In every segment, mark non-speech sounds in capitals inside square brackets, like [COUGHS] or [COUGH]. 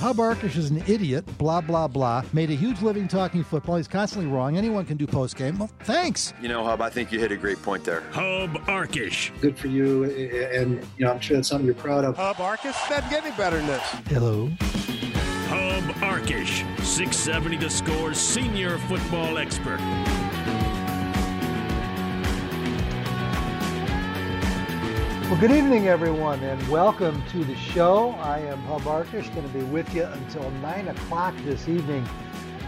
Hub Arkush is an idiot, blah, blah, blah. Made a huge living talking football. He's constantly wrong. Anyone can do post game. Well, thanks. You know, Hub, I think you hit a great point there. Hub Arkush. Good for you. And, you know, I'm sure that's something you're proud of. Hub Arkush? Doesn't get any better than this. Hello. Hub Arkish. 670 to Score senior football expert. Well, good evening, everyone, and welcome to the show. I am Hub Arkush, going to be with you until 9 o'clock this evening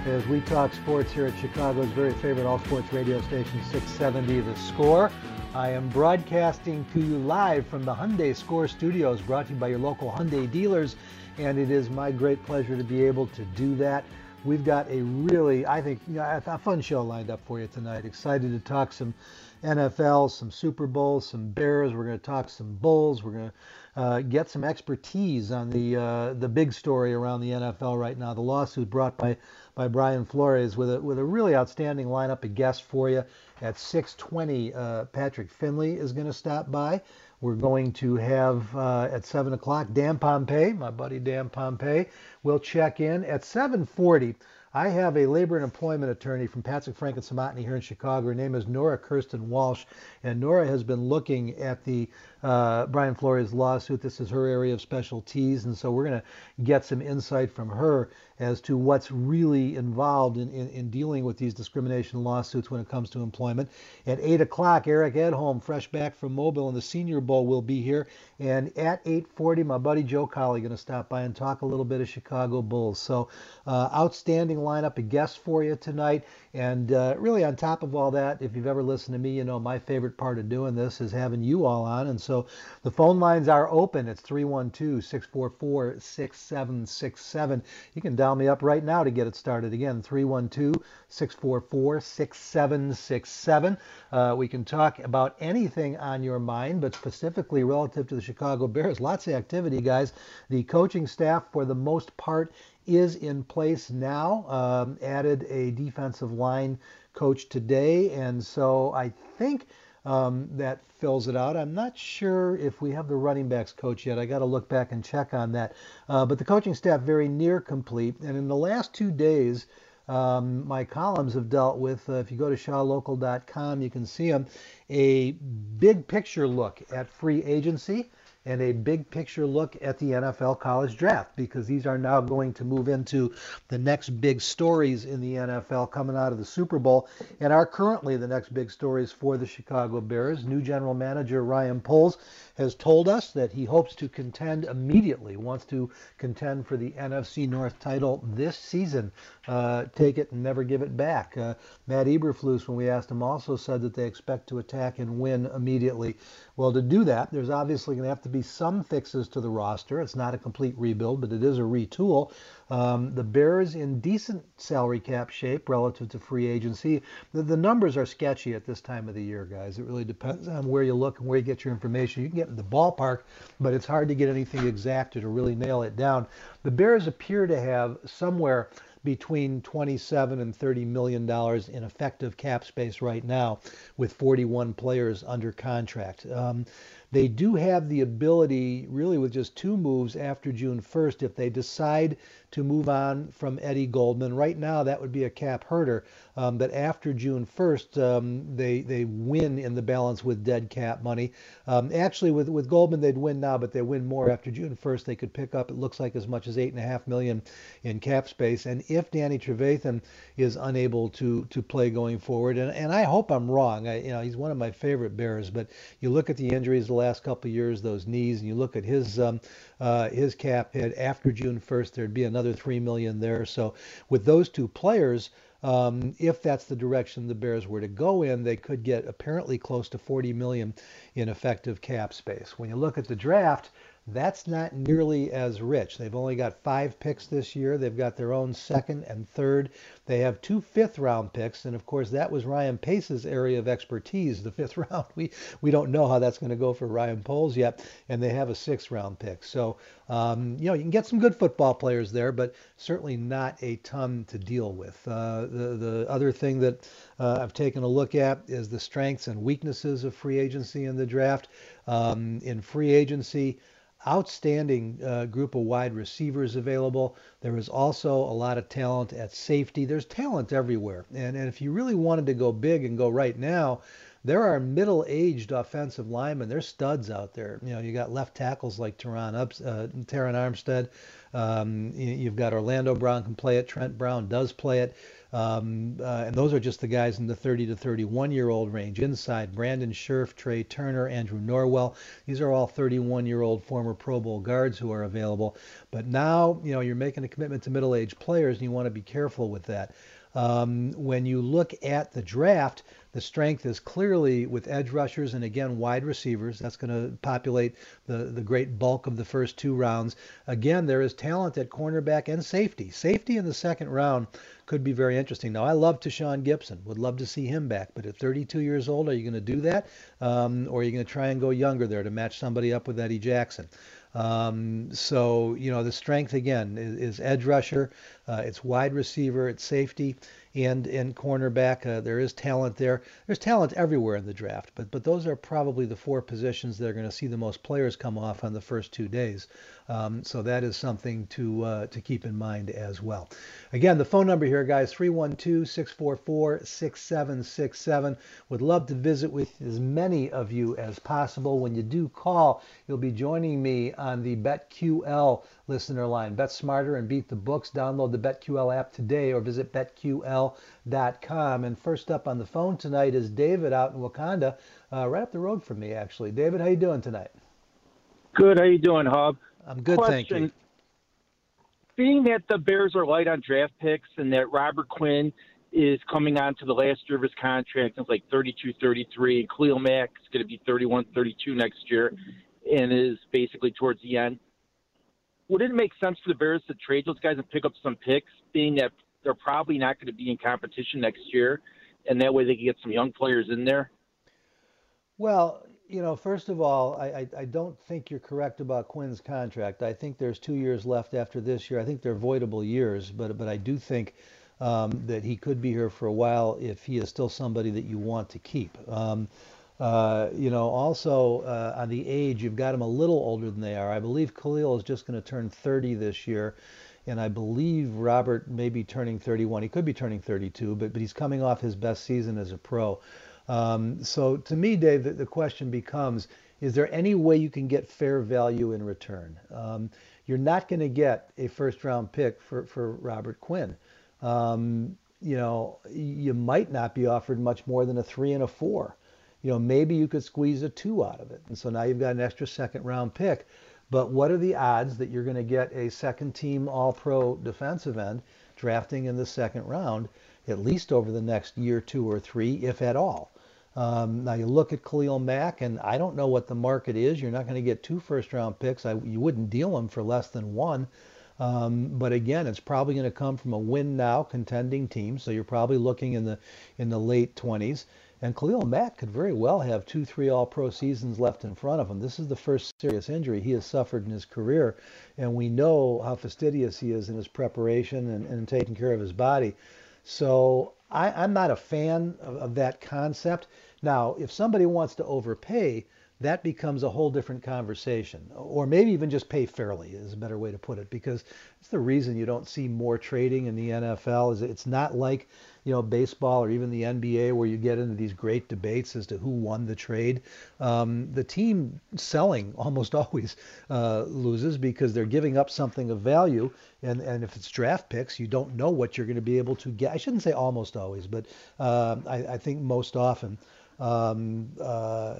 as we talk sports here at Chicago's very favorite all sports radio station, 670 The Score. I am broadcasting to you live from the Hyundai Score Studios, brought to you by your local Hyundai dealers, and it is my great pleasure to be able to do that. We've got a really, I think, you know, a fun show lined up for you tonight. Excited to talk some NFL, some Super Bowls, some Bears. We're going to talk some Bulls. We're going to uh, get some expertise on the uh, the big story around the NFL right now. The lawsuit brought by by Brian Flores with a with a really outstanding lineup of guests for you. At 6:20, uh, Patrick Finley is going to stop by. We're going to have uh, at 7 o'clock Dan Pompei, my buddy Dan Pompei, will check in at 7:40. I have a labor and employment attorney from Patrick Frank and Samotny here in Chicago. Her name is Nora Kirsten Walsh, and Nora has been looking at the uh, Brian Flores lawsuit. This is her area of specialties, and so we're going to get some insight from her as to what's really involved in, in, in, dealing with these discrimination lawsuits when it comes to employment. At 8 o'clock, Eric Edholm, fresh back from Mobile and the Senior Bowl, will be here. And at 8.40, my buddy Joe Cowley going to stop by and talk a little bit of Chicago Bulls. So uh, outstanding lineup of guests for you tonight. And uh, really, on top of all that, if you've ever listened to me, you know my favorite part of doing this is having you all on. And so the phone lines are open. It's 312 644 6767. You can dial me up right now to get it started. Again, 312 644 6767. Uh, we can talk about anything on your mind, but specifically relative to the Chicago Bears. Lots of activity, guys. The coaching staff, for the most part, is in place now. Um, added a defensive line coach today, and so I think um, that fills it out. I'm not sure if we have the running backs coach yet. I got to look back and check on that. Uh, but the coaching staff very near complete, and in the last two days. Um, my columns have dealt with, uh, if you go to shawlocal.com, you can see them, a big picture look at free agency and a big picture look at the NFL college draft because these are now going to move into the next big stories in the NFL coming out of the Super Bowl and are currently the next big stories for the Chicago Bears. New general manager Ryan Poles has told us that he hopes to contend immediately, wants to contend for the NFC North title this season. Uh, take it and never give it back. Uh, Matt Eberflus, when we asked him, also said that they expect to attack and win immediately. Well, to do that, there's obviously going to have to be some fixes to the roster. It's not a complete rebuild, but it is a retool. Um, the Bears in decent salary cap shape relative to free agency. The, the, numbers are sketchy at this time of the year, guys. It really depends on where you look and where you get your information. You can get in the ballpark, but it's hard to get anything exact or to really nail it down. The Bears appear to have somewhere between 27 and 30 million dollars in effective cap space right now, with 41 players under contract. Um, they do have the ability, really, with just two moves after June 1st, if they decide to move on from Eddie Goldman. Right now, that would be a cap herder. Um, but after June 1st, um, they they win in the balance with dead cap money. Um, actually, with with Goldman, they'd win now, but they win more after June 1st. They could pick up, it looks like, as much as eight and a half million in cap space. And if Danny Trevathan is unable to to play going forward, and, and I hope I'm wrong. I, you know, he's one of my favorite Bears, but you look at the injuries the last couple of years, those knees, and you look at his um, uh, his cap hit after June 1st, there'd be another three million there. So with those two players. Um, if that's the direction the Bears were to go in, they could get apparently close to 40 million in effective cap space. When you look at the draft, that's not nearly as rich. They've only got five picks this year. They've got their own second and third. They have two fifth round picks, and of course that was Ryan Pace's area of expertise, the fifth [LAUGHS] round. We we don't know how that's going to go for Ryan Poles yet, and they have a sixth round pick. So um, you know you can get some good football players there, but certainly not a ton to deal with. Uh, the the other thing that uh, I've taken a look at is the strengths and weaknesses of free agency in the draft. Um, in free agency outstanding uh, group of wide receivers available. There is also a lot of talent at safety. There's talent everywhere. And, and if you really wanted to go big and go right now, there are middle-aged offensive linemen. There's studs out there. You know, you got left tackles like Terron, Ups, uh, Terron Armstead. Um, you, have got Orlando Brown can play it. Trent Brown does play it. Um, uh, and those are just the guys in the 30 to 31 year old range. Inside, Brandon Scherff, Trai Turner, Andrew Norwell. These are all 31 year old former Pro Bowl guards who are available. But now, you know, you're making a commitment to middle aged players, and you want to be careful with that. Um, when you look at the draft, the strength is clearly with edge rushers and again wide receivers. That's going to populate the, the great bulk of the first two rounds. Again, there is talent at cornerback and safety. Safety in the second round could be very interesting. Now, I love Tashaun Gipson. Would love to see him back. But at 32 years old, are you going to do that? Um, or are you going to try and go younger there to match somebody up with Eddie Jackson? Um, so, you know, the strength again is, is edge rusher, uh, it's wide receiver, it's safety, and and cornerback. Uh, there is talent there. There's talent everywhere in the draft, but but those are probably the four positions that are going to see the most players come off on the first two days. Um, so that is something to uh, to keep in mind as well. Again, the phone number here, guys, 312-644-6767. Would love to visit with as many of you as possible. When you do call, you'll be joining me on the BetQL listener line. Bet smarter and beat the books. Download the BetQL app today or visit betql.com. And first up on the phone tonight is David out in Wauconda, uh, right up the road from me, actually. David, how you doing tonight? Good. How you doing, Hub? I'm good, Question. thank you being that the Bears are light on draft picks and that Robert Quinn is coming on to the last year of his contract, and it's like 32, 33, and Khalil Mack is going to be 31, 32 next year, and is basically towards the end. Would it make sense for the Bears to trade those guys and pick up some picks, being that they're probably not going to be in competition next year, and that way they can get some young players in there? Well, you know, first of all, I, I, I, don't think you're correct about Quinn's contract. I think there's two years left after this year. I think they're voidable years, but but I do think um, that he could be here for a while if he is still somebody that you want to keep. Um, uh, you know, also uh, on the age, you've got him a little older than they are. I believe Khalil is just going to turn 30 this year, and I believe Robert may be turning 31. He could be turning 32, but but he's coming off his best season as a pro. Um, so to me, Dave, the, the, question becomes, is there any way you can get fair value in return? Um, you're not going to get a first round pick for, for Robert Quinn. Um, you know, you might not be offered much more than a three and a four. You know, maybe you could squeeze a two out of it. And so now you've got an extra second round pick. But what are the odds that you're going to get a second team all pro defensive end drafting in the second round, at least over the next year, two or three, if at all? Um, now you look at Khalil Mack, and I don't know what the market is. You're not going to get two first-round picks. I, you wouldn't deal them for less than one. Um, but again, it's probably going to come from a win now contending team. So you're probably looking in the in the late 20s. And Khalil Mack could very well have two, three All Pro seasons left in front of him. This is the first serious injury he has suffered in his career, and we know how fastidious he is in his preparation and, and taking care of his body. So I, am not a fan of, of that concept. Now, if somebody wants to overpay, that becomes a whole different conversation. Or maybe even just pay fairly is a better way to put it because it's the reason you don't see more trading in the NFL is it's not like, you know, baseball or even the NBA where you get into these great debates as to who won the trade. Um, the team selling [LAUGHS] almost always uh, loses because they're giving up something of value. And, and if it's draft picks, you don't know what you're going to be able to get. I shouldn't say almost always, but uh, I, I think most often um, uh,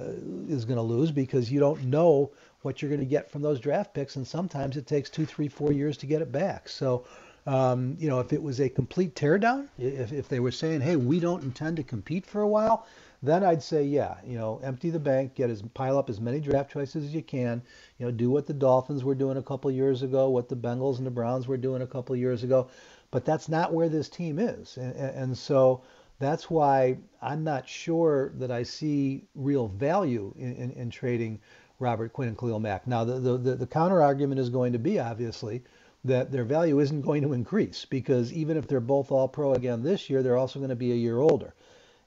is going to lose because you don't know what you're going to get from those draft picks, and sometimes it takes two, three, four years to get it back. So, um, you know, if it was a complete teardown, if, if they were saying, hey, we don't intend to compete for a while, then I'd say, yeah, you know, empty the bank, get as pile up as many draft choices as you can. You know, do what the Dolphins were doing a couple years ago, what the Bengals and the Browns were doing a couple years ago. But that's not where this team is, and, and so that's why I'm not sure that I see real value in, in, in trading Robert Quinn and Khalil Mack. Now, the, the, the counter argument is going to be obviously that their value isn't going to increase because even if they're both all pro again this year, they're also going to be a year older.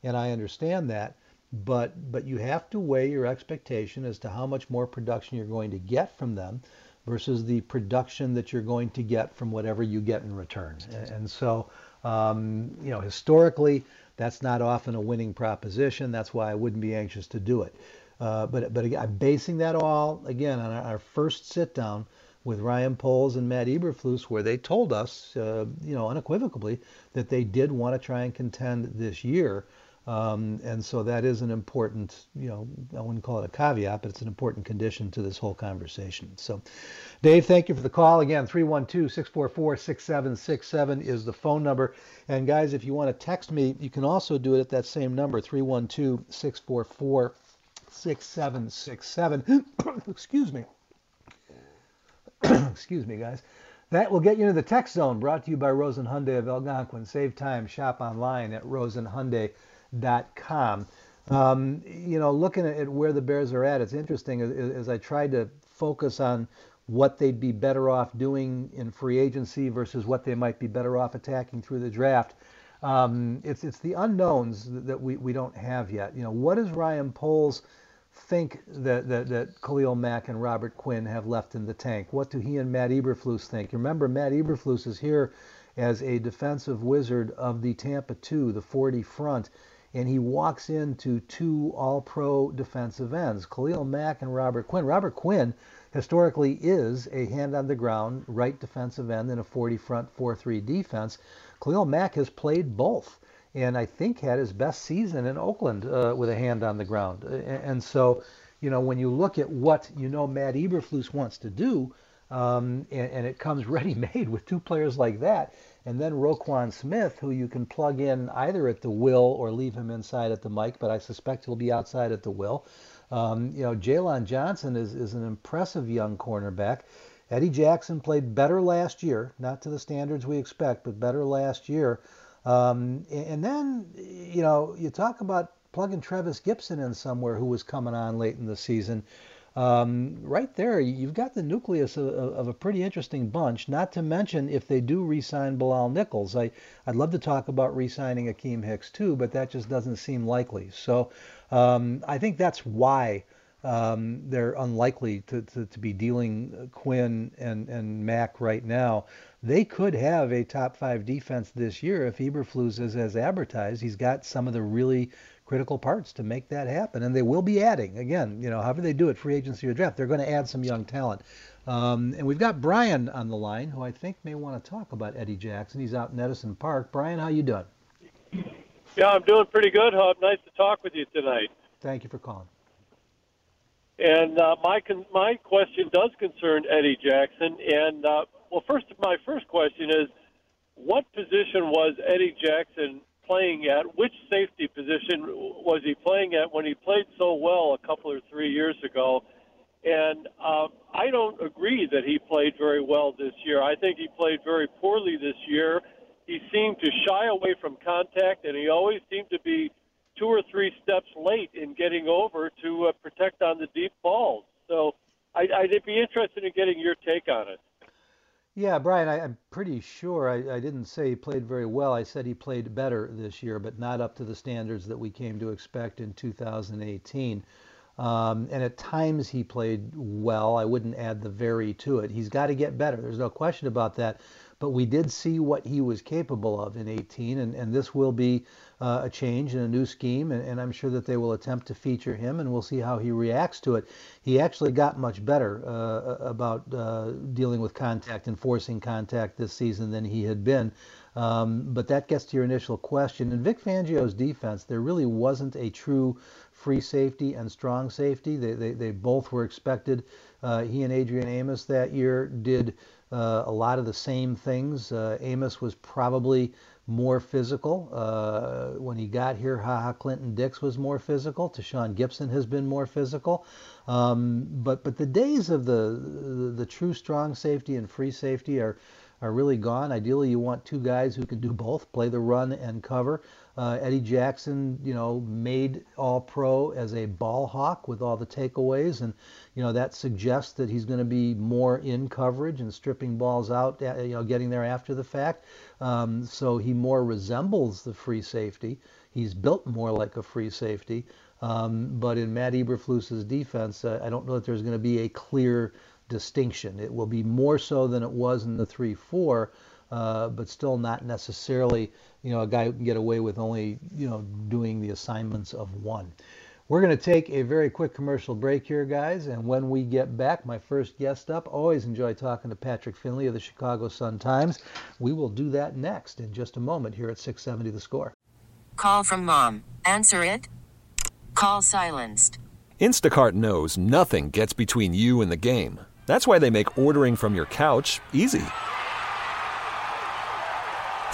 And I understand that. But, but you have to weigh your expectation as to how much more production you're going to get from them versus the production that you're going to get from whatever you get in return. And, so, um, you know, historically, that's not often a winning proposition. That's why I wouldn't be anxious to do it. Uh, but but again, I'm basing that all again on our, our first sit down with Ryan Poles and Matt Eberflus, where they told us, uh, you know, unequivocally that they did want to try and contend this year. Um, and so that is an important, you know, I wouldn't call it a caveat, but it's an important condition to this whole conversation. So, Dave, thank you for the call. Again, 312 644 6767 is the phone number. And guys, if you want to text me, you can also do it at that same number, 312 644 6767. [COUGHS] Excuse me. [COUGHS] Excuse me, guys. That will get you into the text zone brought to you by Rosen Hyundai of Algonquin. Save time, shop online at rosenhyundai.com com. Um, you know, looking at where the Bears are at, it's interesting as, as I tried to focus on what they'd be better off doing in free agency versus what they might be better off attacking through the draft. Um, it's it's the unknowns that we, we don't have yet. You know, what does Ryan Poles think that, that, that Khalil Mack and Robert Quinn have left in the tank? What do he and Matt Eberflus think? Remember, Matt Eberflus is here as a defensive wizard of the Tampa 2, the 40 front and he walks into two all pro defensive ends, Khalil Mack and Robert Quinn. Robert Quinn historically is a hand on the ground right defensive end in a 40 front 4 3 defense. Khalil Mack has played both and I think had his best season in Oakland uh, with a hand on the ground. And so, you know, when you look at what you know Matt Eberflus wants to do, um, and, and, it comes [LAUGHS] ready made with two players like that, and then Roquan Smith, who you can plug in either at the will or leave him inside at the mic, but I suspect he'll be outside at the will. Um, you know, Jaylon Johnson is, is an impressive young cornerback. Eddie Jackson played better last year, not to the standards we expect, but better last year. Um, and then, you know, you talk about plugging Trevis Gipson in somewhere who was coming on late in the season. Um, right there, you've got the nucleus of, of, a pretty interesting bunch. Not to mention if they do re-sign Bilal Nichols, I I'd love to talk about re-signing Akiem Hicks too, but that just doesn't seem likely. So um, I think that's why um, they're unlikely to, to, to, be dealing Quinn and, and Mack right now. They could have a top five defense this year if Eberflus is as advertised. He's got some of the really critical parts to make that happen. And they will be adding, again, you know, however they do it, free agency or draft, they're going to add some young talent. Um, and we've got Brian on the line, who I think may want to talk about Eddie Jackson. He's out in Edison Park. Brian, how you doing? Yeah, I'm doing pretty good, Hub. Nice to talk with you tonight. Thank you for calling. And uh, my con- my question does concern Eddie Jackson. And uh, well, first, my first question is, what position was Eddie Jackson playing at? Which safety position was he playing at when he played so well a couple or three years ago? And uh, I don't agree that he played very well this year. I think he played very poorly this year. He seemed to shy away from contact, and he always seemed to be two or three steps late in getting over to uh, protect on the deep balls. So I, I'd be interested in getting your take on it. Yeah, Brian, I, am pretty sure I, I, didn't say he played very well. I said he played better this year, but not up to the standards that we came to expect in 2018. Um, and at times he played well. I wouldn't add the very to it. He's got to get better. There's no question about that. But we did see what he was capable of in 18, and, and this will be uh, a change and a new scheme, and, and, I'm sure that they will attempt to feature him, and we'll see how he reacts to it. He actually got much better uh, about uh, dealing with contact and forcing contact this season than he had been. Um, but that gets to your initial question. In Vic Fangio's defense, there really wasn't a true free safety and strong safety. They, they, they both were expected. Uh, he and Adrian Amos that year did uh, a lot of the same things. Uh, Amos was probably more physical. Uh, when he got here, Ha Ha Clinton-Dix was more physical. Tashaun Gipson has been more physical. Um, but but the days of the, the, the true strong safety and free safety are are really gone. Ideally, you want two guys who can do both, play the run and cover. Uh, Eddie Jackson, you know, made All Pro as a ball hawk with all the takeaways, and you know that suggests that he's going to be more in coverage and stripping balls out, uh, you know, getting there after the fact. Um, so he more resembles the free safety. He's built more like a free safety. Um, but in Matt Eberflus's defense, uh, I don't know that there's going to be a clear distinction. It will be more so than it was in the 3-4, uh, but still not necessarily, you know, a guy who can get away with only, you know, doing the assignments of one. We're going to take a very quick commercial break here, guys, and when we get back, my first guest up, always enjoy talking to Patrick Finley of the Chicago Sun-Times. We will do that next in just a moment here at 670 The Score. Call from mom. Answer it. Call silenced. Instacart knows nothing gets between you and the game. That's why they make ordering from your couch easy.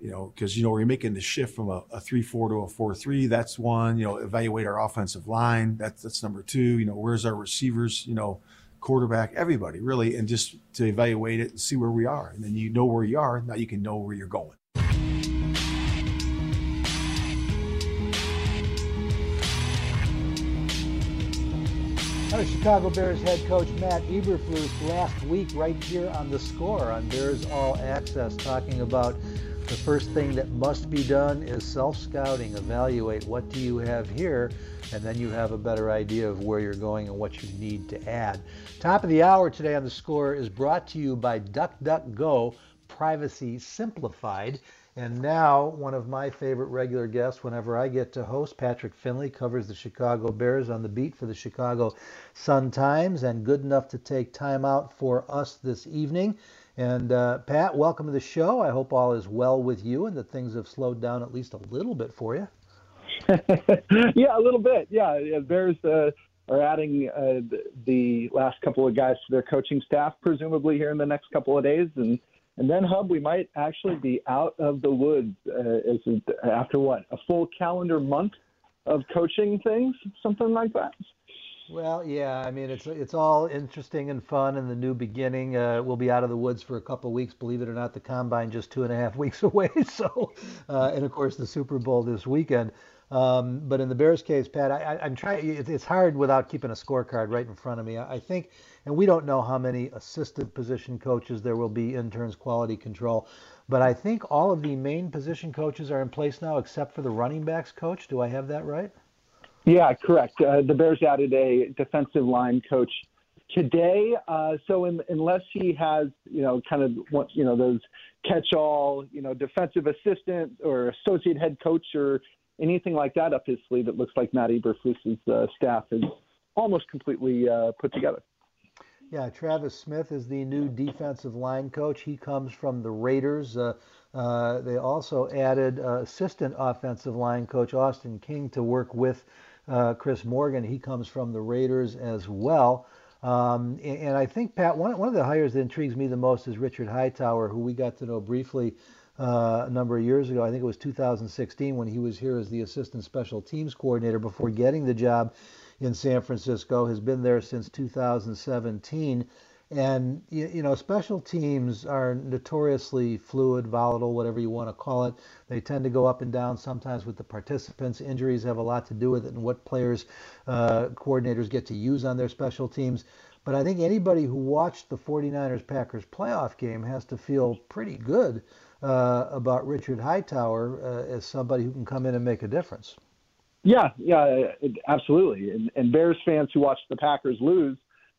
you know, because you know we're making the shift from a, a three four to a four three. That's one. You know, evaluate our offensive line. That's that's number two. You know, where's our receivers? You know, quarterback, everybody really, and just to evaluate it and see where we are. And then you know where you are. Now you can know where you're going. Our Chicago Bears head coach Matt Eberflus last week, right here on the score on Bears All Access, talking about the first thing that must be done is self-scouting. Evaluate what do you have here, and then you have a better idea of where you're going and what you need to add. Top of the hour today on the score is brought to you by DuckDuckGo, Privacy Simplified. And now, one of my favorite regular guests, whenever I get to host, Patrick Finley covers the Chicago Bears on the beat for the Chicago Sun Times, and good enough to take time out for us this evening. And uh, Pat, welcome to the show. I hope all is well with you and that things have slowed down at least a little bit for you. [LAUGHS] yeah, a little bit. Yeah, Bears uh, are adding uh, the, the last couple of guys to their coaching staff, presumably here in the next couple of days, and and then, Hub, we might actually be out of the woods uh, after what? A full calendar month of coaching things, something like that? Well, yeah. I mean, it's it's all interesting and fun, and the new beginning. Uh, we'll be out of the woods for a couple weeks. Believe it or not, the combine just two and a half [LAUGHS] weeks away. So, uh, and of course, the Super Bowl this weekend. Um, but in the Bears case, Pat, I, am trying. It's hard without keeping a scorecard right in front of me. I, I think and we don't know how many assistant position coaches there will be, interns, quality control. But I think all of the main position coaches are in place now, except for the running backs coach. Do I have that right? Yeah, correct. Uh, the Bears added a defensive line coach today. Uh, so in, unless he has, you know, kind of, you know, those catch-all, you know, defensive assistant or associate head coach or anything like that up his sleeve, it looks like Matt Eberflus's uh, staff is almost completely uh, put together. Yeah, Travis Smith is the new defensive line coach. He comes from the Raiders. Uh, uh, they also added uh, assistant offensive line coach Austin King to work with uh, Chris Morgan. He comes from the Raiders as well. Um, and, and, I think, Pat, one, one of the hires that intrigues me the most is Richard Hightower, who we got to know briefly uh, a number of years ago. I think it was 2016 when he was here as the assistant special teams coordinator before getting the job in San Francisco, has been there since 2017. And, you, know, special teams are notoriously fluid, volatile, whatever you want to call it. They tend to go up and down sometimes with the participants. Injuries have a lot to do with it and what players, uh, coordinators get to use on their special teams. But I think anybody who watched the 49ers Packers playoff game has to feel pretty good uh, about Richard Hightower uh, as somebody who can come in and make a difference. Yeah, yeah, absolutely. And, and Bears fans who watched the Packers lose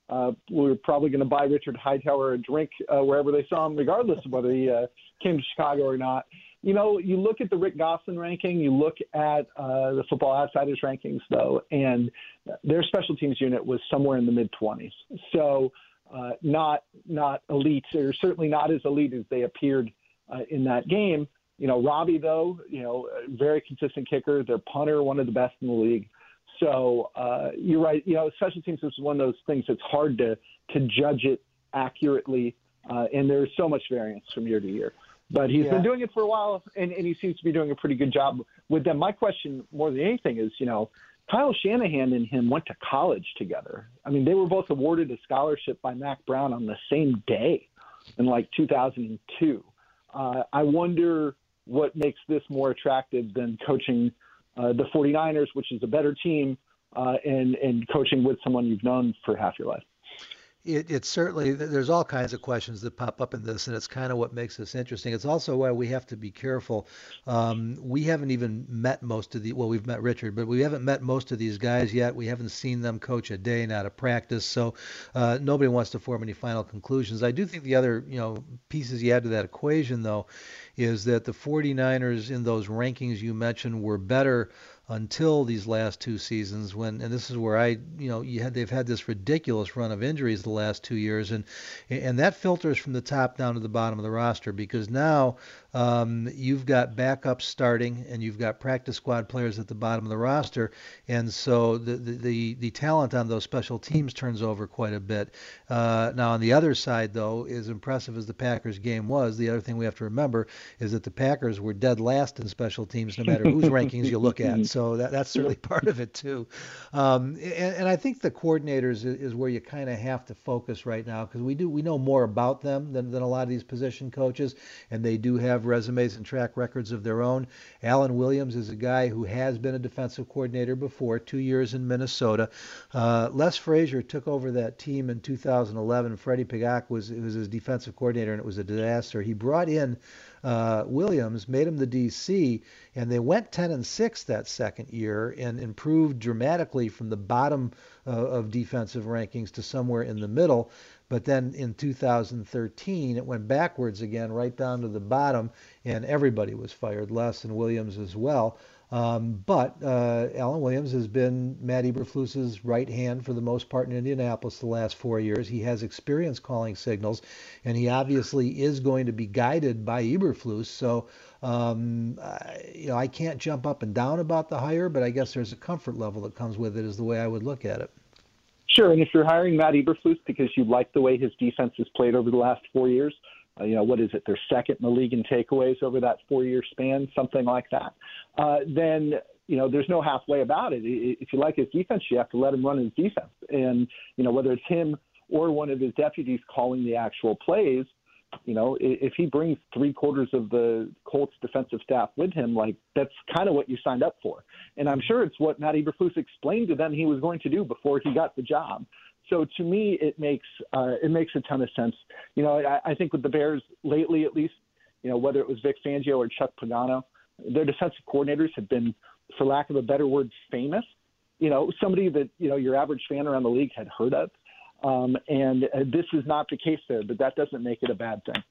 uh, we were probably going to buy Richard Hightower a drink uh, wherever they saw him, regardless of whether he uh, came to Chicago or not. You know, you look at the Rick Gosselin ranking, you look at uh, the Football Outsiders rankings, though, and their special teams unit was somewhere in the mid 20s. So, uh, not not elite, or certainly not as elite as they appeared uh, in that game. You know, Robbie though, you know, very consistent kicker. Their punter, one of the best in the league. So uh, you're right. You know, special teams is one of those things that's hard to to judge it accurately, uh, and there's so much variance from year to year. But he's yeah. been doing it for a while, and, and he seems to be doing a pretty good job with them. My question, more than anything, is you know, Kyle Shanahan and him went to college together. I mean, they were both awarded a scholarship by Mack Brown on the same day in like 2002. Uh, I wonder what makes this more attractive than coaching uh, the 49ers, which is a better team, uh, and and coaching with someone you've known for half your life it, it's certainly there's all kinds of questions that pop up in this, and it's kind of what makes this interesting. It's also why we have to be careful. Um, we haven't even met most of the well, we've met Richard, but we haven't met most of these guys yet. We haven't seen them coach a day, not a practice, so uh, nobody wants to form any final conclusions. I do think the other you know pieces you add to that equation though is that the 49ers in those rankings you mentioned were better until these last two seasons when and this is where I you know you had they've had this ridiculous run of injuries the last two years and and that filters from the top down to the bottom of the roster because now um, you've got backups starting and you've got practice squad players at the bottom of the roster and so the the the, the talent on those special teams turns over quite a bit. Uh, now on the other side though as impressive as the Packers game was the other thing we have to remember is that the Packers were dead last in special teams no matter whose rankings you look at. [LAUGHS] So that, that's certainly [LAUGHS] part of it too. Um, and, and, I think the coordinators is, is where you kind of have to focus right now because we do we know more about them than, than a lot of these position coaches, and they do have resumes and track records of their own. Alan Williams is a guy who has been a defensive coordinator before, two years in Minnesota. Uh, Les Frazier took over that team in 2011. Freddie Pagac was was his defensive coordinator, and it was a disaster. He brought in uh, Williams, made him the DC, and they went 10 and 6 that second year and improved dramatically from the bottom uh, of defensive rankings to somewhere in the middle. But then in 2013, it went backwards again, right down to the bottom, and everybody was fired, Les and Williams as well. Um, but uh, Alan Williams has been Matt Eberflus's right hand for the most part in Indianapolis the last four years. He has experience calling signals, and he obviously is going to be guided by Eberflus. So, um, I, you know, I can't jump up and down about the hire, but I guess there's a comfort level that comes with it, is the way I would look at it. Sure, and if you're hiring Matt Eberflus because you like the way his defense has played over the last four years, uh, you know, what is it? They're second in the league in takeaways over that four-year span, something like that. Uh, then you know, there's no halfway about it. If you like his defense, you have to let him run his defense. And you know, whether it's him or one of his deputies calling the actual plays, you know, if he brings three quarters of the Colts defensive staff with him, like that's kind of what you signed up for. And I'm sure it's what Matt Eberflus explained to them he was going to do before he got the job. So to me, it makes uh, it makes a ton of sense. You know, I, I think with the Bears lately, at least, you know, whether it was Vic Fangio or Chuck Pagano, their defensive coordinators have been, for lack of a better word, famous. You know, somebody that you know your average fan around the league had heard of. Um, and uh, this is not the case there, but that doesn't make it a bad thing.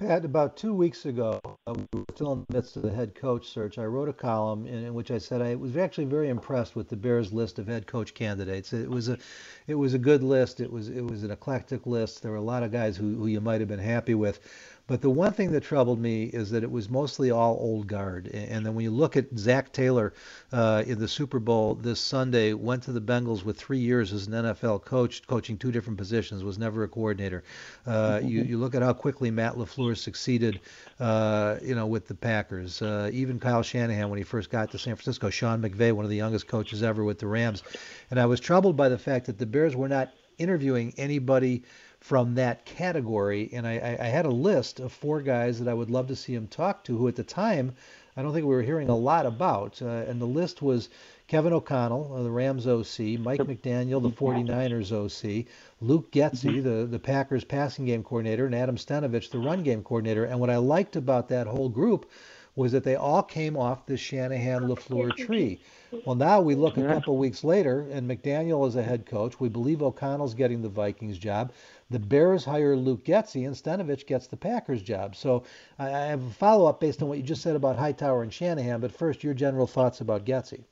Pat, about two weeks ago, uh, we were still in the midst of the head coach search. I wrote a column in, in, which I said I was actually very impressed with the Bears' list of head coach candidates. It was a, it was a good list. It was it was an eclectic list. There were a lot of guys who, who you might have been happy with, but the one thing that troubled me is that it was mostly all old guard. And then when you look at Zac Taylor uh, in the Super Bowl this Sunday, went to the Bengals with three years as an NFL coach, coaching two different positions, was never a coordinator. Uh, you, you look at how quickly Matt LaFleur succeeded, uh, you know, with the Packers. Uh, even Kyle Shanahan when he first got to San Francisco, Sean McVay, one of the youngest coaches ever with the Rams. And I was troubled by the fact that the Bears were not interviewing anybody from that category. And I, I, had a list of four guys that I would love to see him talk to, who at the time I don't think we were hearing a lot about. Uh, and the list was Kevin O'Connell, uh, the Rams OC, Mike McDaniel, the 49ers OC, Luke Getsy, mm-hmm. the, the Packers passing game coordinator, and Adam Stenavich, the run game coordinator. And what I liked about that whole group was that they all came off the Shanahan LaFleur tree. Well, now we look a couple weeks later, and McDaniel is a head coach. We believe O'Connell's getting the Vikings job. The Bears hire Luke Getsy, and Stenavich gets the Packers job. So I have a follow up based on what you just said about Hightower and Shanahan. But first, your general thoughts about Getsy.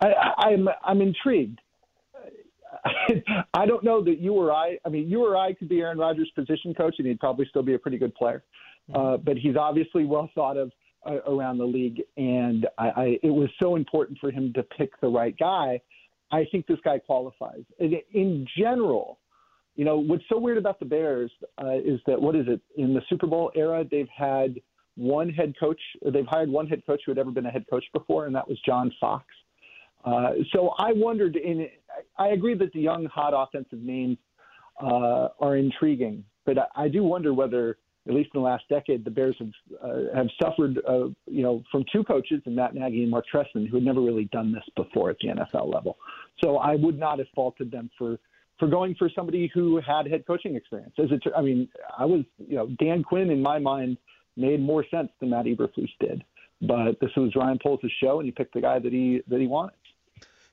I, I'm I'm intrigued. [LAUGHS] I don't know that you or I. I mean, you or I could be Aaron Rodgers' position coach, and he'd probably still be a pretty good player. Mm-hmm. Uh, but he's obviously well thought of uh, around the league, and I, I, it was so important for him to pick the right guy. I think this guy qualifies. In general, you know, what's so weird about the Bears uh, is that what is it in the Super Bowl era? They've had one head coach. They've hired one head coach who had ever been a head coach before, and that was John Fox. Uh, so I wondered. In I agree that the young, hot offensive names uh, are intriguing, but I, I do wonder whether, at least in the last decade, the Bears have uh, have suffered, uh, you know, from two coaches, and Matt Nagy and Marc Trestman, who had never really done this before at the NFL level. So I would not have faulted them for for going for somebody who had head coaching experience. As it, I mean, I was, you know, Dan Quinn in my mind made more sense than Matt Eberflus did. But this was Ryan Poles' show, and he picked the guy that he that he wanted.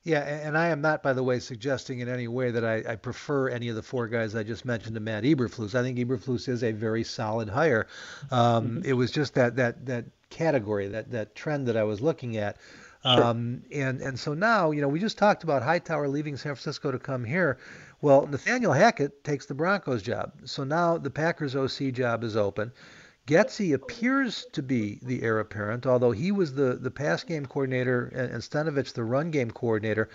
Yeah, and I am not, by the way, suggesting in any way that I, I, prefer any of the four guys I just mentioned to Matt Eberflus. I think Eberflus is a very solid hire. Um, mm-hmm. It was just that that that category, that that trend that I was looking at. Um, and and so now, you know, we just talked about Hightower leaving San Francisco to come here. Well, Nathaniel Hackett takes the Broncos job. So now the Packers OC job is open. Getsy appears to be the heir apparent, although he was the, the pass game coordinator and, and Stenavich the run game coordinator.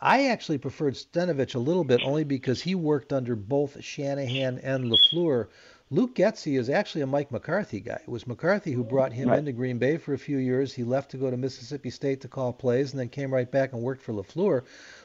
I actually preferred Stenavich a little bit only because he worked under both Shanahan and LaFleur. Luke Getsy is actually a Mike McCarthy guy. It was McCarthy who brought him Right. into Green Bay for a few years. He left to go to Mississippi State to call plays, and then came right back and worked for Lafleur,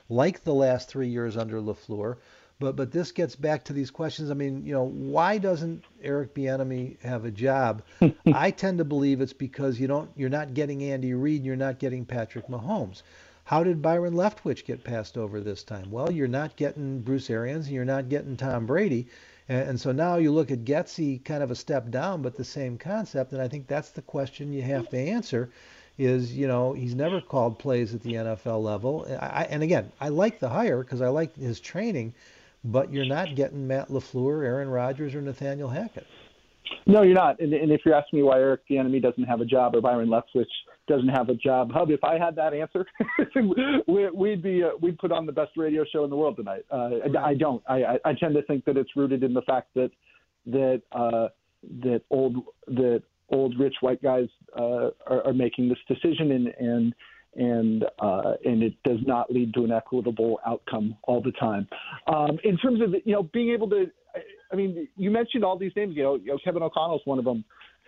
like the last three years under Lafleur. But but this gets back to these questions. I mean, you know, why doesn't Eric Bieniemy have a job? [LAUGHS] I tend to believe it's because you don't you're not getting Andy Reid, and you're not getting Patrick Mahomes. How did Byron Leftwich get passed over this time? Well, you're not getting Bruce Arians, and you're not getting Tom Brady. And, and so now you look at Getsy, kind of a step down, but the same concept. And I think that's the question you have to answer is, you know, he's never called plays at the NFL level. I, and again, I like the hire because I like his training, but you're not getting Matt LaFleur, Aaron Rodgers, or Nathaniel Hackett. No, you're not. And, and if you're asking me why Eric Bieniemy doesn't have a job or Byron Leftwich doesn't have a job, Hub, if I had that answer, [LAUGHS] we, we'd be uh, we'd put on the best radio show in the world tonight. Uh, I, I don't. I, I, tend to think that it's rooted in the fact that that uh, that old that old rich white guys uh, are, are making this decision and and and uh, and it does not lead to an equitable outcome all the time. Um, in terms of you know being able to, I- I mean, you mentioned all these names. You know, you know Kevin O'Connell's one of them.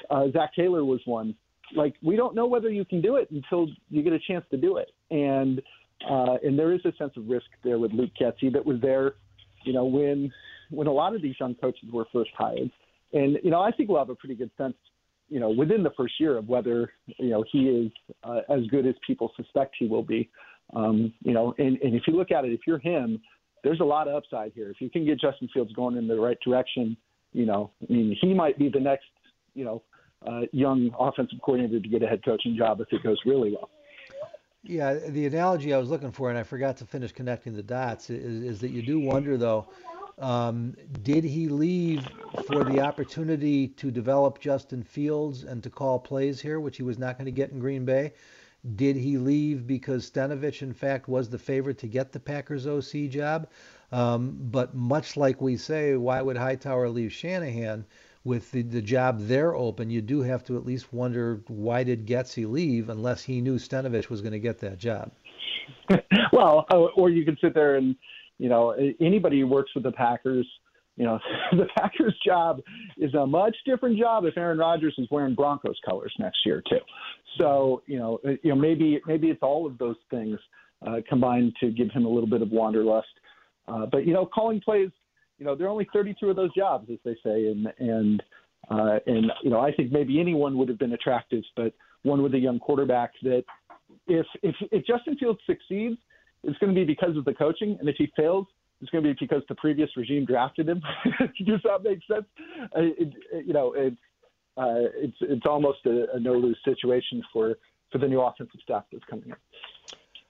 Uh, Zac Taylor was one. Like we don't know whether you can do it until you get a chance to do it, and uh, and there is a sense of risk there with Luke Getsy that was there, you know, when when a lot of these young coaches were first hired, and you know I think we'll have a pretty good sense you know, within the first year of whether, you know, he is uh, as good as people suspect he will be. Um, you know, and, and if you look at it, if you're him, there's a lot of upside here. If you can get Justin Fields going in the right direction, you know, I mean, he might be the next, you know, uh, young offensive coordinator to get a head coaching job if it goes really well. Yeah, the analogy I was looking for, and I forgot to finish connecting the dots, is, is that you do wonder, though, um, did he leave for the opportunity to develop Justin Fields and to call plays here, which he was not going to get in Green Bay? Did he leave because Stenavich, in fact, was the favorite to get the Packers OC job? Um, but much like we say, why would Hightower leave Shanahan? With the, the job there open, you do have to at least wonder why did Getsy leave unless he knew Stenavich was going to get that job. [LAUGHS] well, uh, or you could sit there and, you know, anybody who works with the Packers, you know, [LAUGHS] the Packers' job is a much different job if Aaron Rodgers is wearing Broncos colors next year too. So, you know, uh, you know, maybe maybe it's all of those things uh, combined to give him a little bit of wanderlust. Uh, but you know, calling plays, you know, there are only 32 of those jobs, as they say, and and uh, and you know, I think maybe anyone would have been attractive, but one with a young quarterback that if if if Justin Fields succeeds, it's going to be because of the coaching, and if he fails, it's going to be because the previous regime drafted him. [LAUGHS] Does that make sense? Uh, It, it, you know, it's uh, it's it's almost a, a no lose situation for for the new offensive staff that's coming in.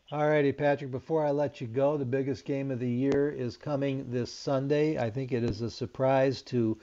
All righty, Patrick, before I let you go, the biggest game of the year is coming this Sunday. I think it is a surprise to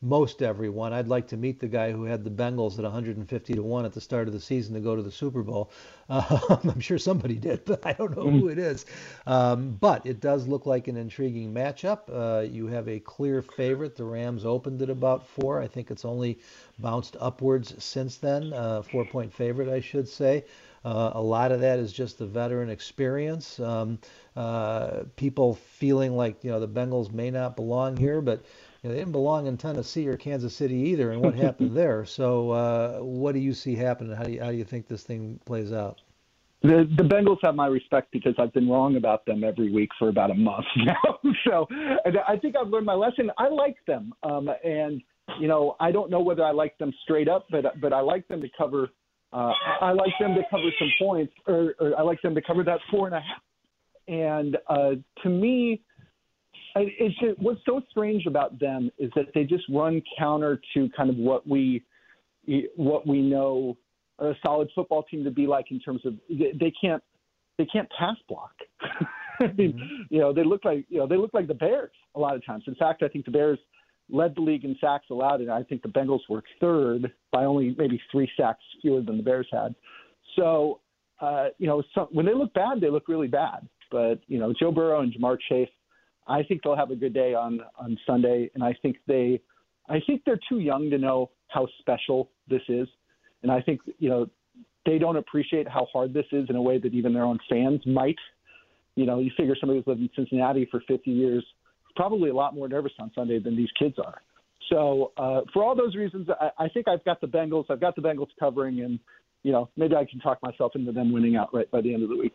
most everyone. I'd like to meet the guy who had the Bengals at 150 to 1 at the start of the season to go to the Super Bowl. [LAUGHS] Um, I'm sure somebody did, [LAUGHS] but I don't know who it is. Um, but it does look like an intriguing matchup. Uh, you have a clear favorite. The Rams opened at about four. I think it's only bounced upwards since then. Uh, four point favorite, I should say. Uh, a lot of that is just the veteran experience. Um, uh, people feeling like you know the Bengals may not belong here, but you know, they didn't belong in Tennessee or Kansas City either. And what happened [LAUGHS] there? So, uh, what do you see happening? How do you how do you think this thing plays out? The the Bengals have my respect because I've been wrong about them every week for about a month [LAUGHS] now. so and I think I've learned my lesson. I like them, um, and you know I don't know whether I like them straight up, but but I like them to cover. Uh, I like them to cover some points, or, or I like them to cover that four and a half. And uh, to me, it's just, what's so strange about them is that they just run counter to kind of what we what we know a solid football team to be like in terms of they, can't they can't pass block. [LAUGHS] I mean, you know, they look like you know they look like the Bears a lot of times. In fact, I think the Bears led the league in sacks allowed, and I think the Bengals were third by only maybe three sacks fewer than the Bears had. So, uh, you know, some, when they look bad, they look really bad. But you know, Joe Burrow and Ja'Marr Chase, I think they'll have a good day on on Sunday, and I think they, I think they're too young to know how special this is, and I think you know they don't appreciate how hard this is in a way that even their own fans might. You know, you figure somebody who's lived in Cincinnati for 50 years probably a lot more nervous on Sunday than these kids are. So uh, for all those reasons, I, I think I've got the Bengals. I've got the Bengals covering, and you know maybe I can talk myself into them winning outright by the end of the week.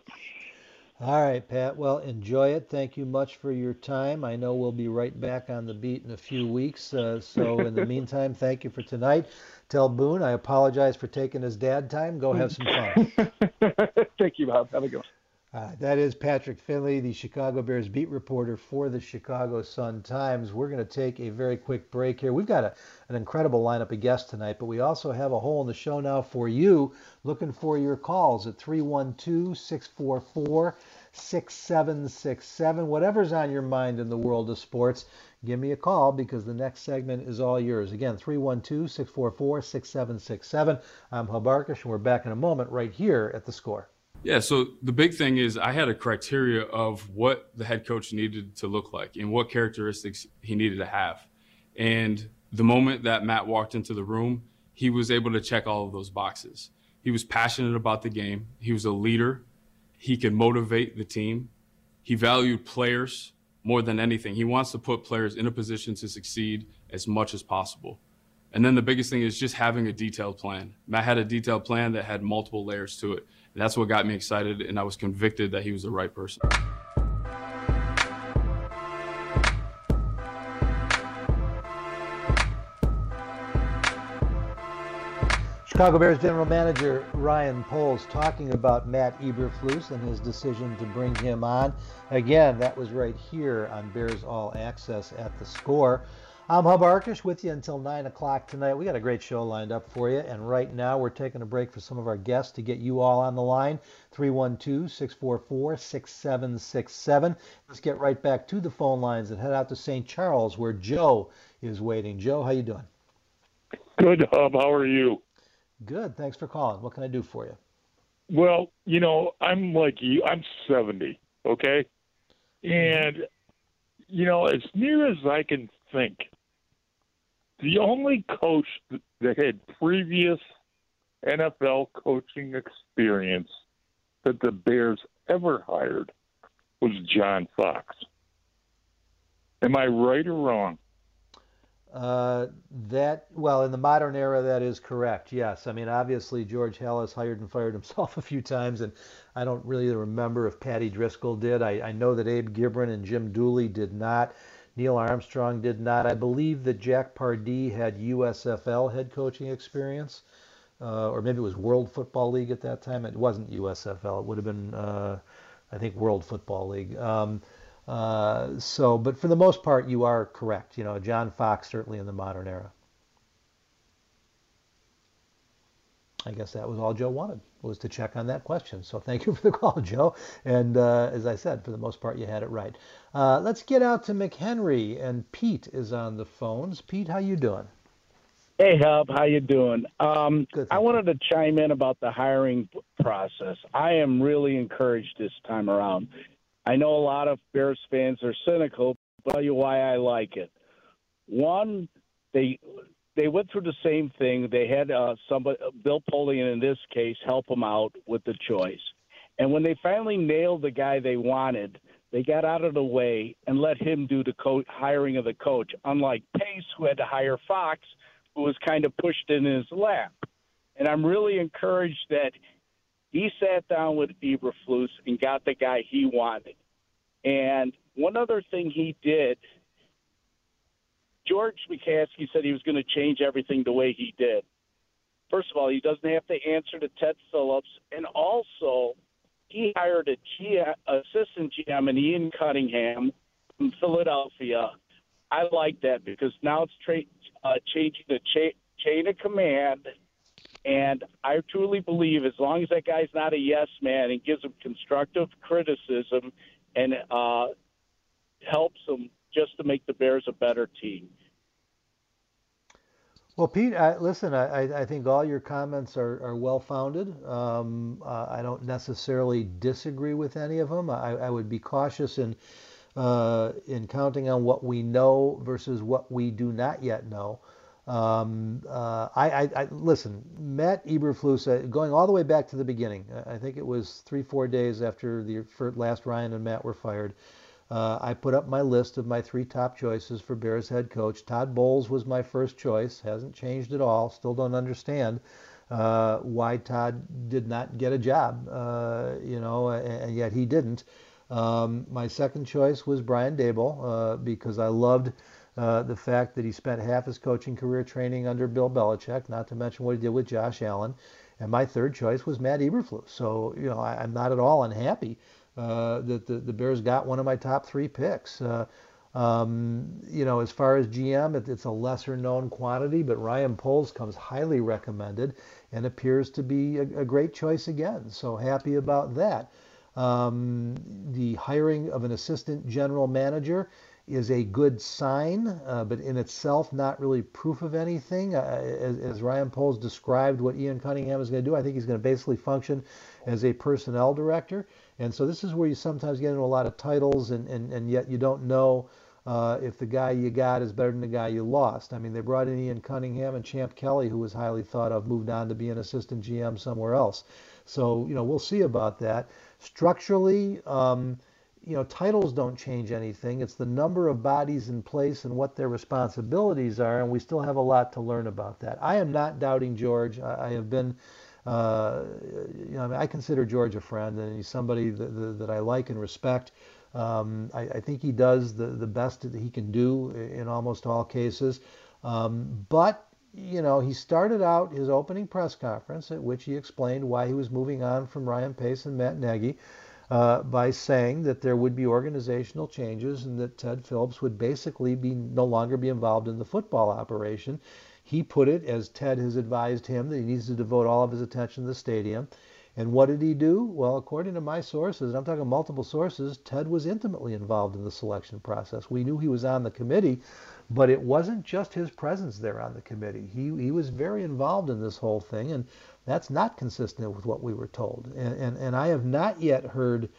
All right, Pat. Well, enjoy it. Thank you much for your time. I know we'll be right back on the beat in a few weeks. Uh, so, in the [LAUGHS] meantime, thank you for tonight. Tell Boone I apologize for taking his dad time. Go have some fun. [LAUGHS] thank you, Bob. Have a good one. Uh, that is Patrick Finley, the Chicago Bears beat reporter for the Chicago Sun Times. We're going to take a very quick break here. We've got a, an incredible lineup of guests tonight, but we also have a hole in the show now for you, looking for your calls at 312 644 6767. Whatever's on your mind in the world of sports, give me a call because the next segment is all yours. Again, 312 644 6767. I'm Hub Arkush, and we're back in a moment right here at the score. Yeah, so the big thing is I had a criteria of what the head coach needed to look like and what characteristics he needed to have. And the moment that Matt walked into the room, he was able to check all of those boxes. He was passionate about the game, he was a leader, he could motivate the team, he valued players more than anything. He wants to put players in a position to succeed as much as possible. And then the biggest thing is just having a detailed plan. Matt had a detailed plan that had multiple layers to it. That's what got me excited, and I was convicted that he was the right person. Chicago Bears general manager Ryan Poles talking about Matt Eberflus and his decision to bring him on. Again, that was right here on Bears All Access at the score. I'm Hub Arkush with you until 9 o'clock tonight. We got a great show lined up for you. And right now, we're taking a break for some of our guests to get you all on the line. 312 644 6767. Let's get right back to the phone lines and head out to St. Charles where Joe is waiting. Joe, how you doing? Good, Hub. How are you? Good. Thanks for calling. What can I do for you? Well, you know, I'm like you. I'm 70, okay? Mm-hmm. And, you know, as near as I can think, the only coach that had previous NFL coaching experience that the Bears ever hired was John Fox. Am I right or wrong? Uh, that well, in the modern era, that is correct. Yes, I mean obviously George Halas hired and fired himself [LAUGHS] a few times, and I don't really remember if Paddy Driscoll did. I, I know that Abe Gibron and Jim Dooley did not. Neill Armstrong did not. I believe that Jack Pardee had USFL head coaching experience, uh, or maybe it was World Football League at that time. It wasn't USFL. It would have been, uh, I think, World Football League. Um, uh, so, but for the most part, you are correct. You know, John Fox certainly in the modern era. I guess that was all Joe wanted was to check on that question. So thank you for the [LAUGHS] call, Joe. And uh, as I said, for the most part, you had it right. Uh, let's get out to McHenry, and Pete is on the phones. Pete, how you doing? Hey, Hub, how you doing? Um, I wanted to chime in about the hiring process. I am really encouraged this time around. I know a lot of Bears fans are cynical, but I'll tell you why I like it. One, they they went through the same thing. They had uh, somebody, Bill Polian in this case, help them out with the choice. And when they finally nailed the guy they wanted, they got out of the way and let him do the co- hiring of the coach. Unlike Pace, who had to hire Fox, who was kind of pushed in his lap. And I'm really encouraged that he sat down with Eberflus and got the guy he wanted. And one other thing he did George McCaskey said he was going to change everything the way he did. First of all, he doesn't have to answer to Ted Phillips, and also he hired a GM, assistant GM and Ian Cunningham from Philadelphia. I like that because now it's tra- uh, changing the cha- chain of command. And I truly believe as long as that guy's not a yes man and gives him constructive criticism and uh, helps him just to make the Bears a better team. Well, Pete, I, listen, I, I think all your comments are, are well founded. Um, uh, I don't necessarily disagree with any of them. I, I would be cautious in uh, in counting on what we know versus what we do not yet know. Um, uh, I, listen, Matt Eberflus, uh, going all the way back to the beginning. I think it was three, four days after the last Ryan and Matt were fired. Uh, I put up my list of my three top choices for Bears head coach. Todd Bowles was my first choice. Hasn't changed at all. Still don't understand uh, why Todd did not get a job, uh, you know, and, yet he didn't. Um, my second choice was Brian Daboll uh, because I loved uh, the fact that he spent half his coaching career training under Bill Belichick, not to mention what he did with Josh Allen. And my third choice was Matt Eberflus. So, you know, I, am not at all unhappy uh, that the, the Bears got one of my top three picks. Uh, um, you know, as far as GM, it, it's a lesser known quantity, but Ryan Poles comes highly recommended and appears to be a, a great choice again. So happy about that. Um, the hiring of an assistant general manager is a good sign, uh, but in itself not really proof of anything. Uh, as, as, Ryan Poles described what Ian Cunningham is going to do, I think he's going to basically function as a personnel director. And so this is where you sometimes get into a lot of titles, and, and, and yet you don't know uh, if the guy you got is better than the guy you lost. I mean, they brought in Ian Cunningham and Champ Kelly, who was highly thought of, moved on to be an assistant GM somewhere else. So, you know, we'll see about that. Structurally, um, you know, titles don't change anything. It's the number of bodies in place and what their responsibilities are, and we still have a lot to learn about that. I am not doubting George. I, I have been uh, you know, I, mean, I, consider George a friend, and he's somebody that, that I like and respect. Um, I, I, think he does the, the best that he can do in almost all cases. Um, but, you know, he started out his opening press conference at which he explained why he was moving on from Ryan Pace and Matt Nagy uh, by saying that there would be organizational changes and that Ted Phillips would basically be no longer be involved in the football operation he put it, as Ted has advised him, that he needs to devote all of his attention to the stadium. And what did he do? Well, according to my sources, and I'm talking multiple sources, Ted was intimately involved in the selection process. We knew he was on the committee, but it wasn't just his presence there on the committee. He, he was very involved in this whole thing, and that's not consistent with what we were told. And, and, and I have not yet heard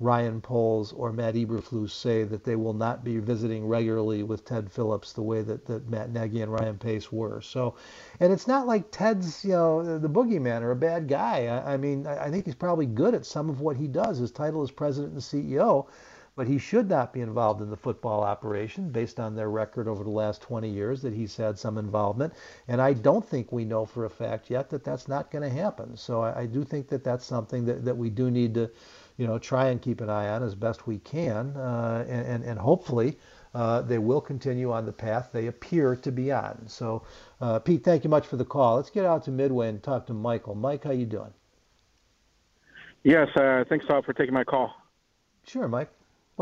Ryan Poles or Matt Eberflus say that they will not be visiting regularly with Ted Phillips the way that, that Matt Nagy and Ryan Pace were. So, and it's not like Ted's, you know, the boogeyman or a bad guy. I, I mean, I, I think he's probably good at some of what he does. His title is president and CEO, but he should not be involved in the football operation based on their record over the last 20 years that he's had some involvement. And I don't think we know for a fact yet that that's not going to happen. So I, I do think that that's something that, that we do need to you know, try and keep an eye on as best we can, uh, and, and, and hopefully uh, they will continue on the path they appear to be on. So, uh, Pete, thank you much for the call. Let's get out to Midway and talk to Michael. Mike, how you doing? Yes, uh, thanks, Todd, for taking my call. Sure, Mike.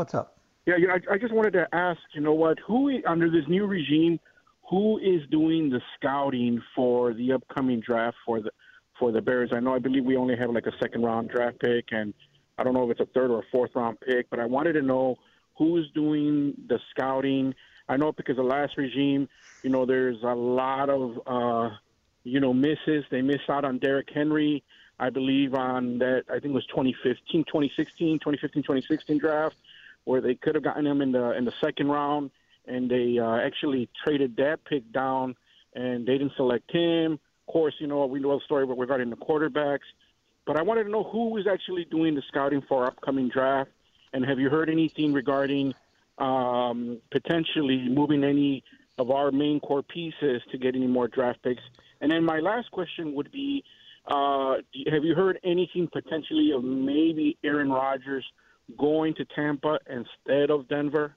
What's up? Yeah, yeah I, I just wanted to ask, you know what, who under this new regime, who is doing the scouting for the upcoming draft for the for the Bears? I know I believe we only have like a second round draft pick and I don't know if it's a third or a fourth round pick, but I wanted to know who's doing the scouting. I know because the last regime, you know, there's a lot of, uh, you know, misses. They missed out on Derrick Henry, I believe, on that, I think it was 2015, 2016, 2015, 2016 draft, where they could have gotten him in the in the second round, and they uh, actually traded that pick down, and they didn't select him. Of course, you know, we know the story regarding the quarterbacks. But I wanted to know who is actually doing the scouting for upcoming draft, and have you heard anything regarding um, potentially moving any of our main core pieces to get any more draft picks? And then my last question would be, uh, have you heard anything potentially of maybe Aaron Rodgers going to Tampa instead of Denver?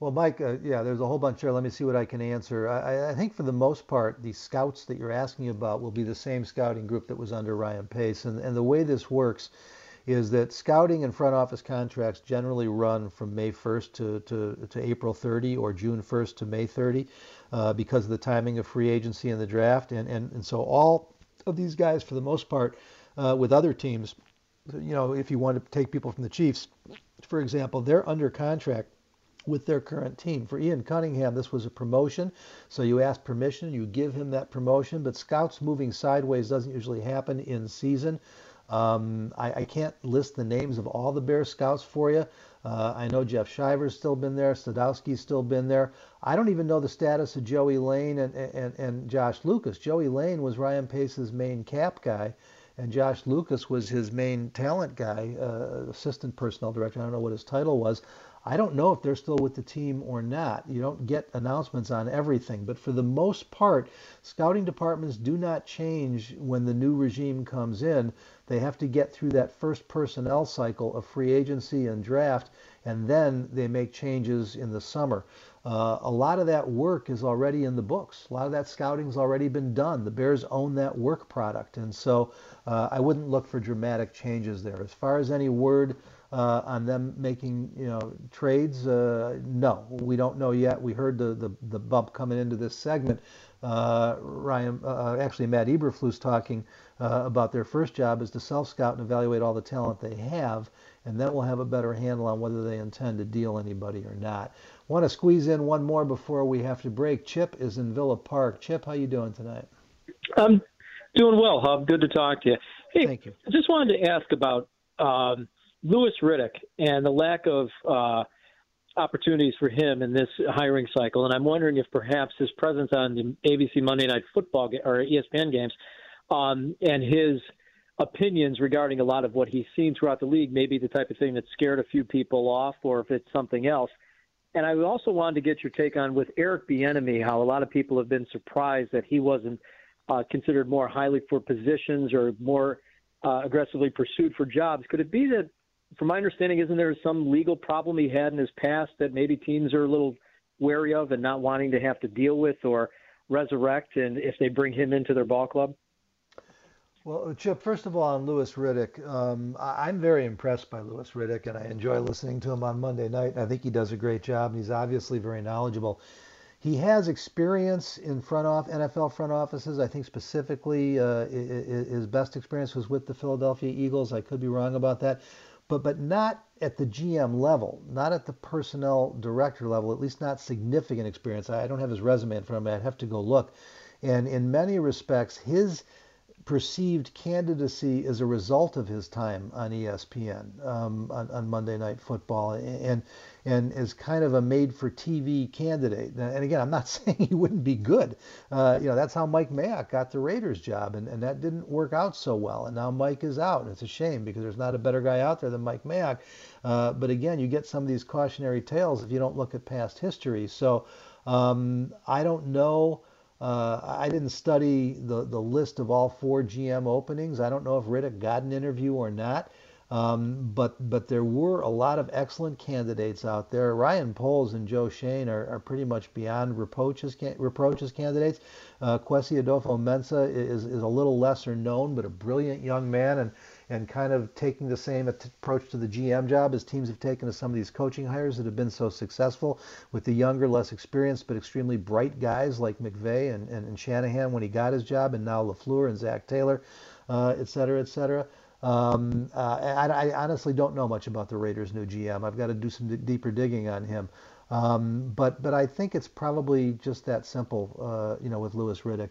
Well, Mike, uh, yeah, there's a whole bunch there. Let me see what I can answer. I, I, think for the most part, the scouts that you're asking about will be the same scouting group that was under Ryan Pace. And, and the way this works is that scouting and front office contracts generally run from May 1st to, to, to April 30 or June 1st to May 30 uh, because of the timing of free agency and the draft. And, and, and so all of these guys, for the most part, uh, with other teams, you know, if you want to take people from the Chiefs, for example, they're under contract with their current team. For Ian Cunningham, this was a promotion, so you ask permission, you give him that promotion, but scouts moving sideways doesn't usually happen in season. Um, I, I, can't list the names of all the Bear scouts for you. Uh, I know Jeff Shiver's still been there, Sadowski's still been there. I don't even know the status of Joey Laine and, and, and Josh Lucas. Joey Laine was Ryan Pace's main cap guy and Josh Lucas was his main talent guy, uh, assistant personnel director. I don't know what his title was. I don't know if they're still with the team or not. You don't get announcements on everything, but for the most part, scouting departments do not change when the new regime comes in. They have to get through that first personnel cycle of free agency and draft, and then they make changes in the summer. Uh, a lot of that work is already in the books. A lot of that scouting's already been done. The Bears own that work product, and so uh, I wouldn't look for dramatic changes there. As far as any word uh, on them making you know trades, uh, no, we don't know yet. We heard the the, the bump coming into this segment. Uh, Ryan, uh, actually Matt Eberflus talking about their first job is to self scout and evaluate all the talent they have, and then we'll have a better handle on whether they intend to deal anybody or not. Want to squeeze in one more before we have to break. Chip is in Villa Park. Chip, how you doing tonight? I'm doing well, Hub. Good to talk to you. Hey, Thank you. I just wanted to ask about um, Louis Riddick and the lack of uh, opportunities for him in this hiring cycle. And I'm wondering if perhaps his presence on the ABC Monday Night Football or ESPN games um, and his opinions regarding a lot of what he's seen throughout the league may be the type of thing that scared a few people off, or if it's something else. And I also wanted to get your take on with Eric Bieniemy, how a lot of people have been surprised that he wasn't uh, considered more highly for positions or more uh, aggressively pursued for jobs. Could it be that, from my understanding, isn't there some legal problem he had in his past that maybe teams are a little wary of and not wanting to have to deal with or resurrect, and if they bring him into their ball club? Well, Chip, first of all, on Louis Riddick, um, I'm very impressed by Louis Riddick, and I enjoy listening to him on Monday night. I think he does a great job, and he's obviously very knowledgeable. He has experience in front off NFL front offices. I think specifically uh, his best experience was with the Philadelphia Eagles. I could be wrong about that, but but not at the GM level, not at the personnel director level. At least not significant experience. I don't have his resume in front of me. I'd have to go look. And in many respects, his perceived candidacy as a result of his time on ESPN um, on, on, Monday Night Football, and and is kind of a made-for-TV candidate. And again, I'm not [LAUGHS] saying he wouldn't be good. Uh, you know, that's how Mike Mayock got the Raiders job, and, and that didn't work out so well. And now Mike is out, and it's a shame because there's not a better guy out there than Mike Mayock. Uh, but again, you get some of these cautionary tales if you don't look at past history. So um, I don't know. Uh, I didn't study the, the list of all four GM openings. I don't know if Riddick got an interview or not. Um, but but there were a lot of excellent candidates out there. Ryan Poles and Joe Schoen are, are pretty much beyond reproaches reproaches candidates. Uh, Kwesi Adofo-Mensah is is a little lesser known, but a brilliant young man, and and kind of taking the same approach to the GM job as teams have taken to some of these coaching hires that have been so successful with the younger, less experienced, but extremely bright guys like McVay and, and, and Shanahan when he got his job, and now LaFleur and Zac Taylor, uh, et cetera, et cetera. Um, uh, I, I, honestly don't know much about the Raiders' new GM. I've got to do some d- deeper digging on him. Um, but but I think it's probably just that simple, uh, you know, with Louis Riddick.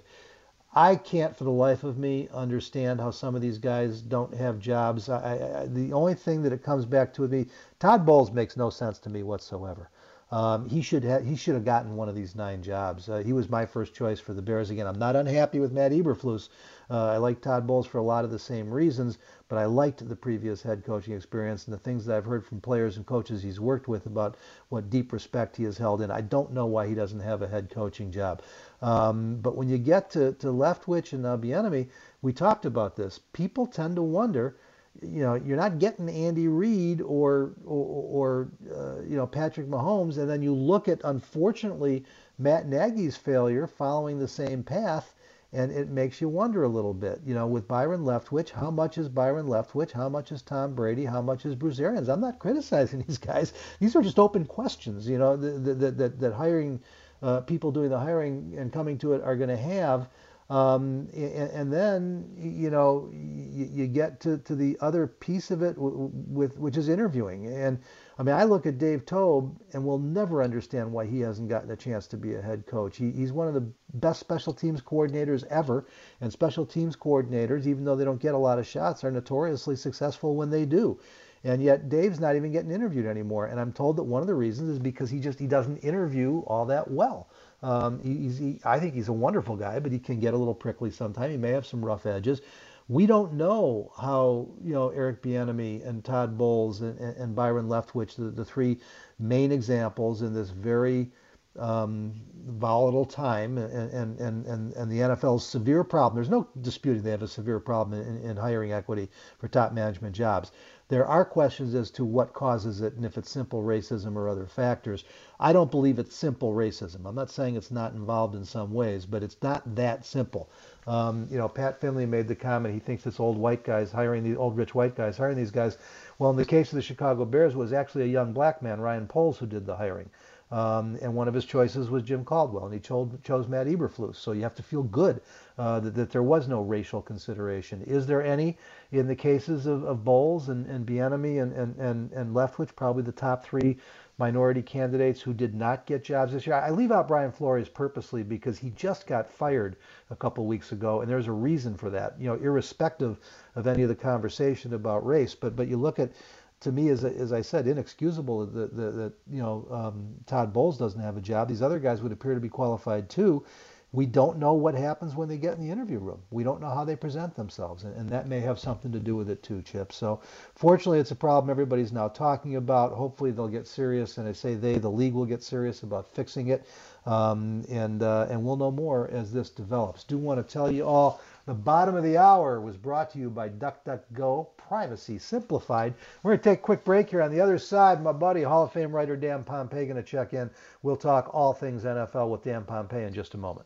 I can't for the life of me understand how some of these guys don't have jobs. I, I, the only thing that it comes back to with me, Todd Bowles makes no sense to me whatsoever. Um, he should have he should have gotten one of these nine jobs. Uh, he was my first choice for the Bears. Again, I'm not unhappy with Matt Eberflus. Uh, I like Todd Bowles for a lot of the same reasons, but I liked the previous head coaching experience and the things that I've heard from players and coaches he's worked with about what deep respect he has held in. I don't know why he doesn't have a head coaching job. Um, but when you get to, to Leftwich and now Bieniemy, we talked about this. People tend to wonder you know, you're not getting Andy Reid or or, or uh, you know Patrick Mahomes, and then you look at unfortunately Matt Nagy's failure following the same path, and it makes you wonder a little bit. You know, with Byron Leftwich, how much is Byron Leftwich? How much is Tom Brady? How much is Bruce Arians? I'm not criticizing [LAUGHS] these guys. These are just open questions. You know, that that that hiring uh, people doing the hiring and coming to it are going to have. Um, and, and, then you know you, you, get to, to the other piece of it with which is interviewing. And I mean, I look at Dave Toub and will never understand why he hasn't gotten a chance to be a head coach. He, he's one of the best special teams coordinators ever, and special teams coordinators, even though they don't get a lot of shots, are notoriously successful when they do. And yet Dave's not even getting interviewed anymore. And I'm told that one of the reasons is because he just he doesn't interview all that well. Um, he, I think he's a wonderful guy, but he can get a little prickly sometimes. He may have some rough edges. We don't know how you know Eric Bieniemy and Todd Bowles and, and, Byron Leftwich, the, the three main examples in this very um, volatile time and, and, and, and the NFL's severe problem. There's no disputing they have a severe problem in, in hiring equity for top management jobs. There are questions as to what causes it and if it's simple racism or other factors. I don't believe it's simple racism. I'm not saying it's not involved in some ways, but it's not that simple. Um, you know, Pat Finley made the comment he thinks it's old white guys hiring these old rich white guys hiring these guys. Well, in the case of the Chicago Bears, it was actually a young black man, Ryan Poles, who did the hiring. Um, and one of his choices was Jim Caldwell, and he chose, chose Matt Eberflus. So you have to feel good uh, that, that, there was no racial consideration. Is there any in the cases of, of Bowles and, and Bieniemy and, and, and, and Leftwich, probably the top three minority candidates who did not get jobs this year? I leave out Brian Flores purposely because he just got fired a couple weeks ago, and there's a reason for that. You know, irrespective of any of the conversation about race, but but you look at to me, as, as I said, inexcusable that, that, that you know um, Todd Bowles doesn't have a job. These other guys would appear to be qualified too. We don't know what happens when they get in the interview room. We don't know how they present themselves, and, and that may have something to do with it too, Chip. So, fortunately, it's a problem everybody's now talking about. Hopefully, they'll get serious, and I say they, the league will get serious about fixing it, um, and uh, and we'll know more as this develops. Do want to tell you all the bottom of the hour was brought to you by DuckDuckGo, privacy simplified. We're going to take a quick break here. On the other side, my buddy, Hall of Fame writer Dan Pompei, going to check in. We'll talk all things NFL with Dan Pompei in just a moment.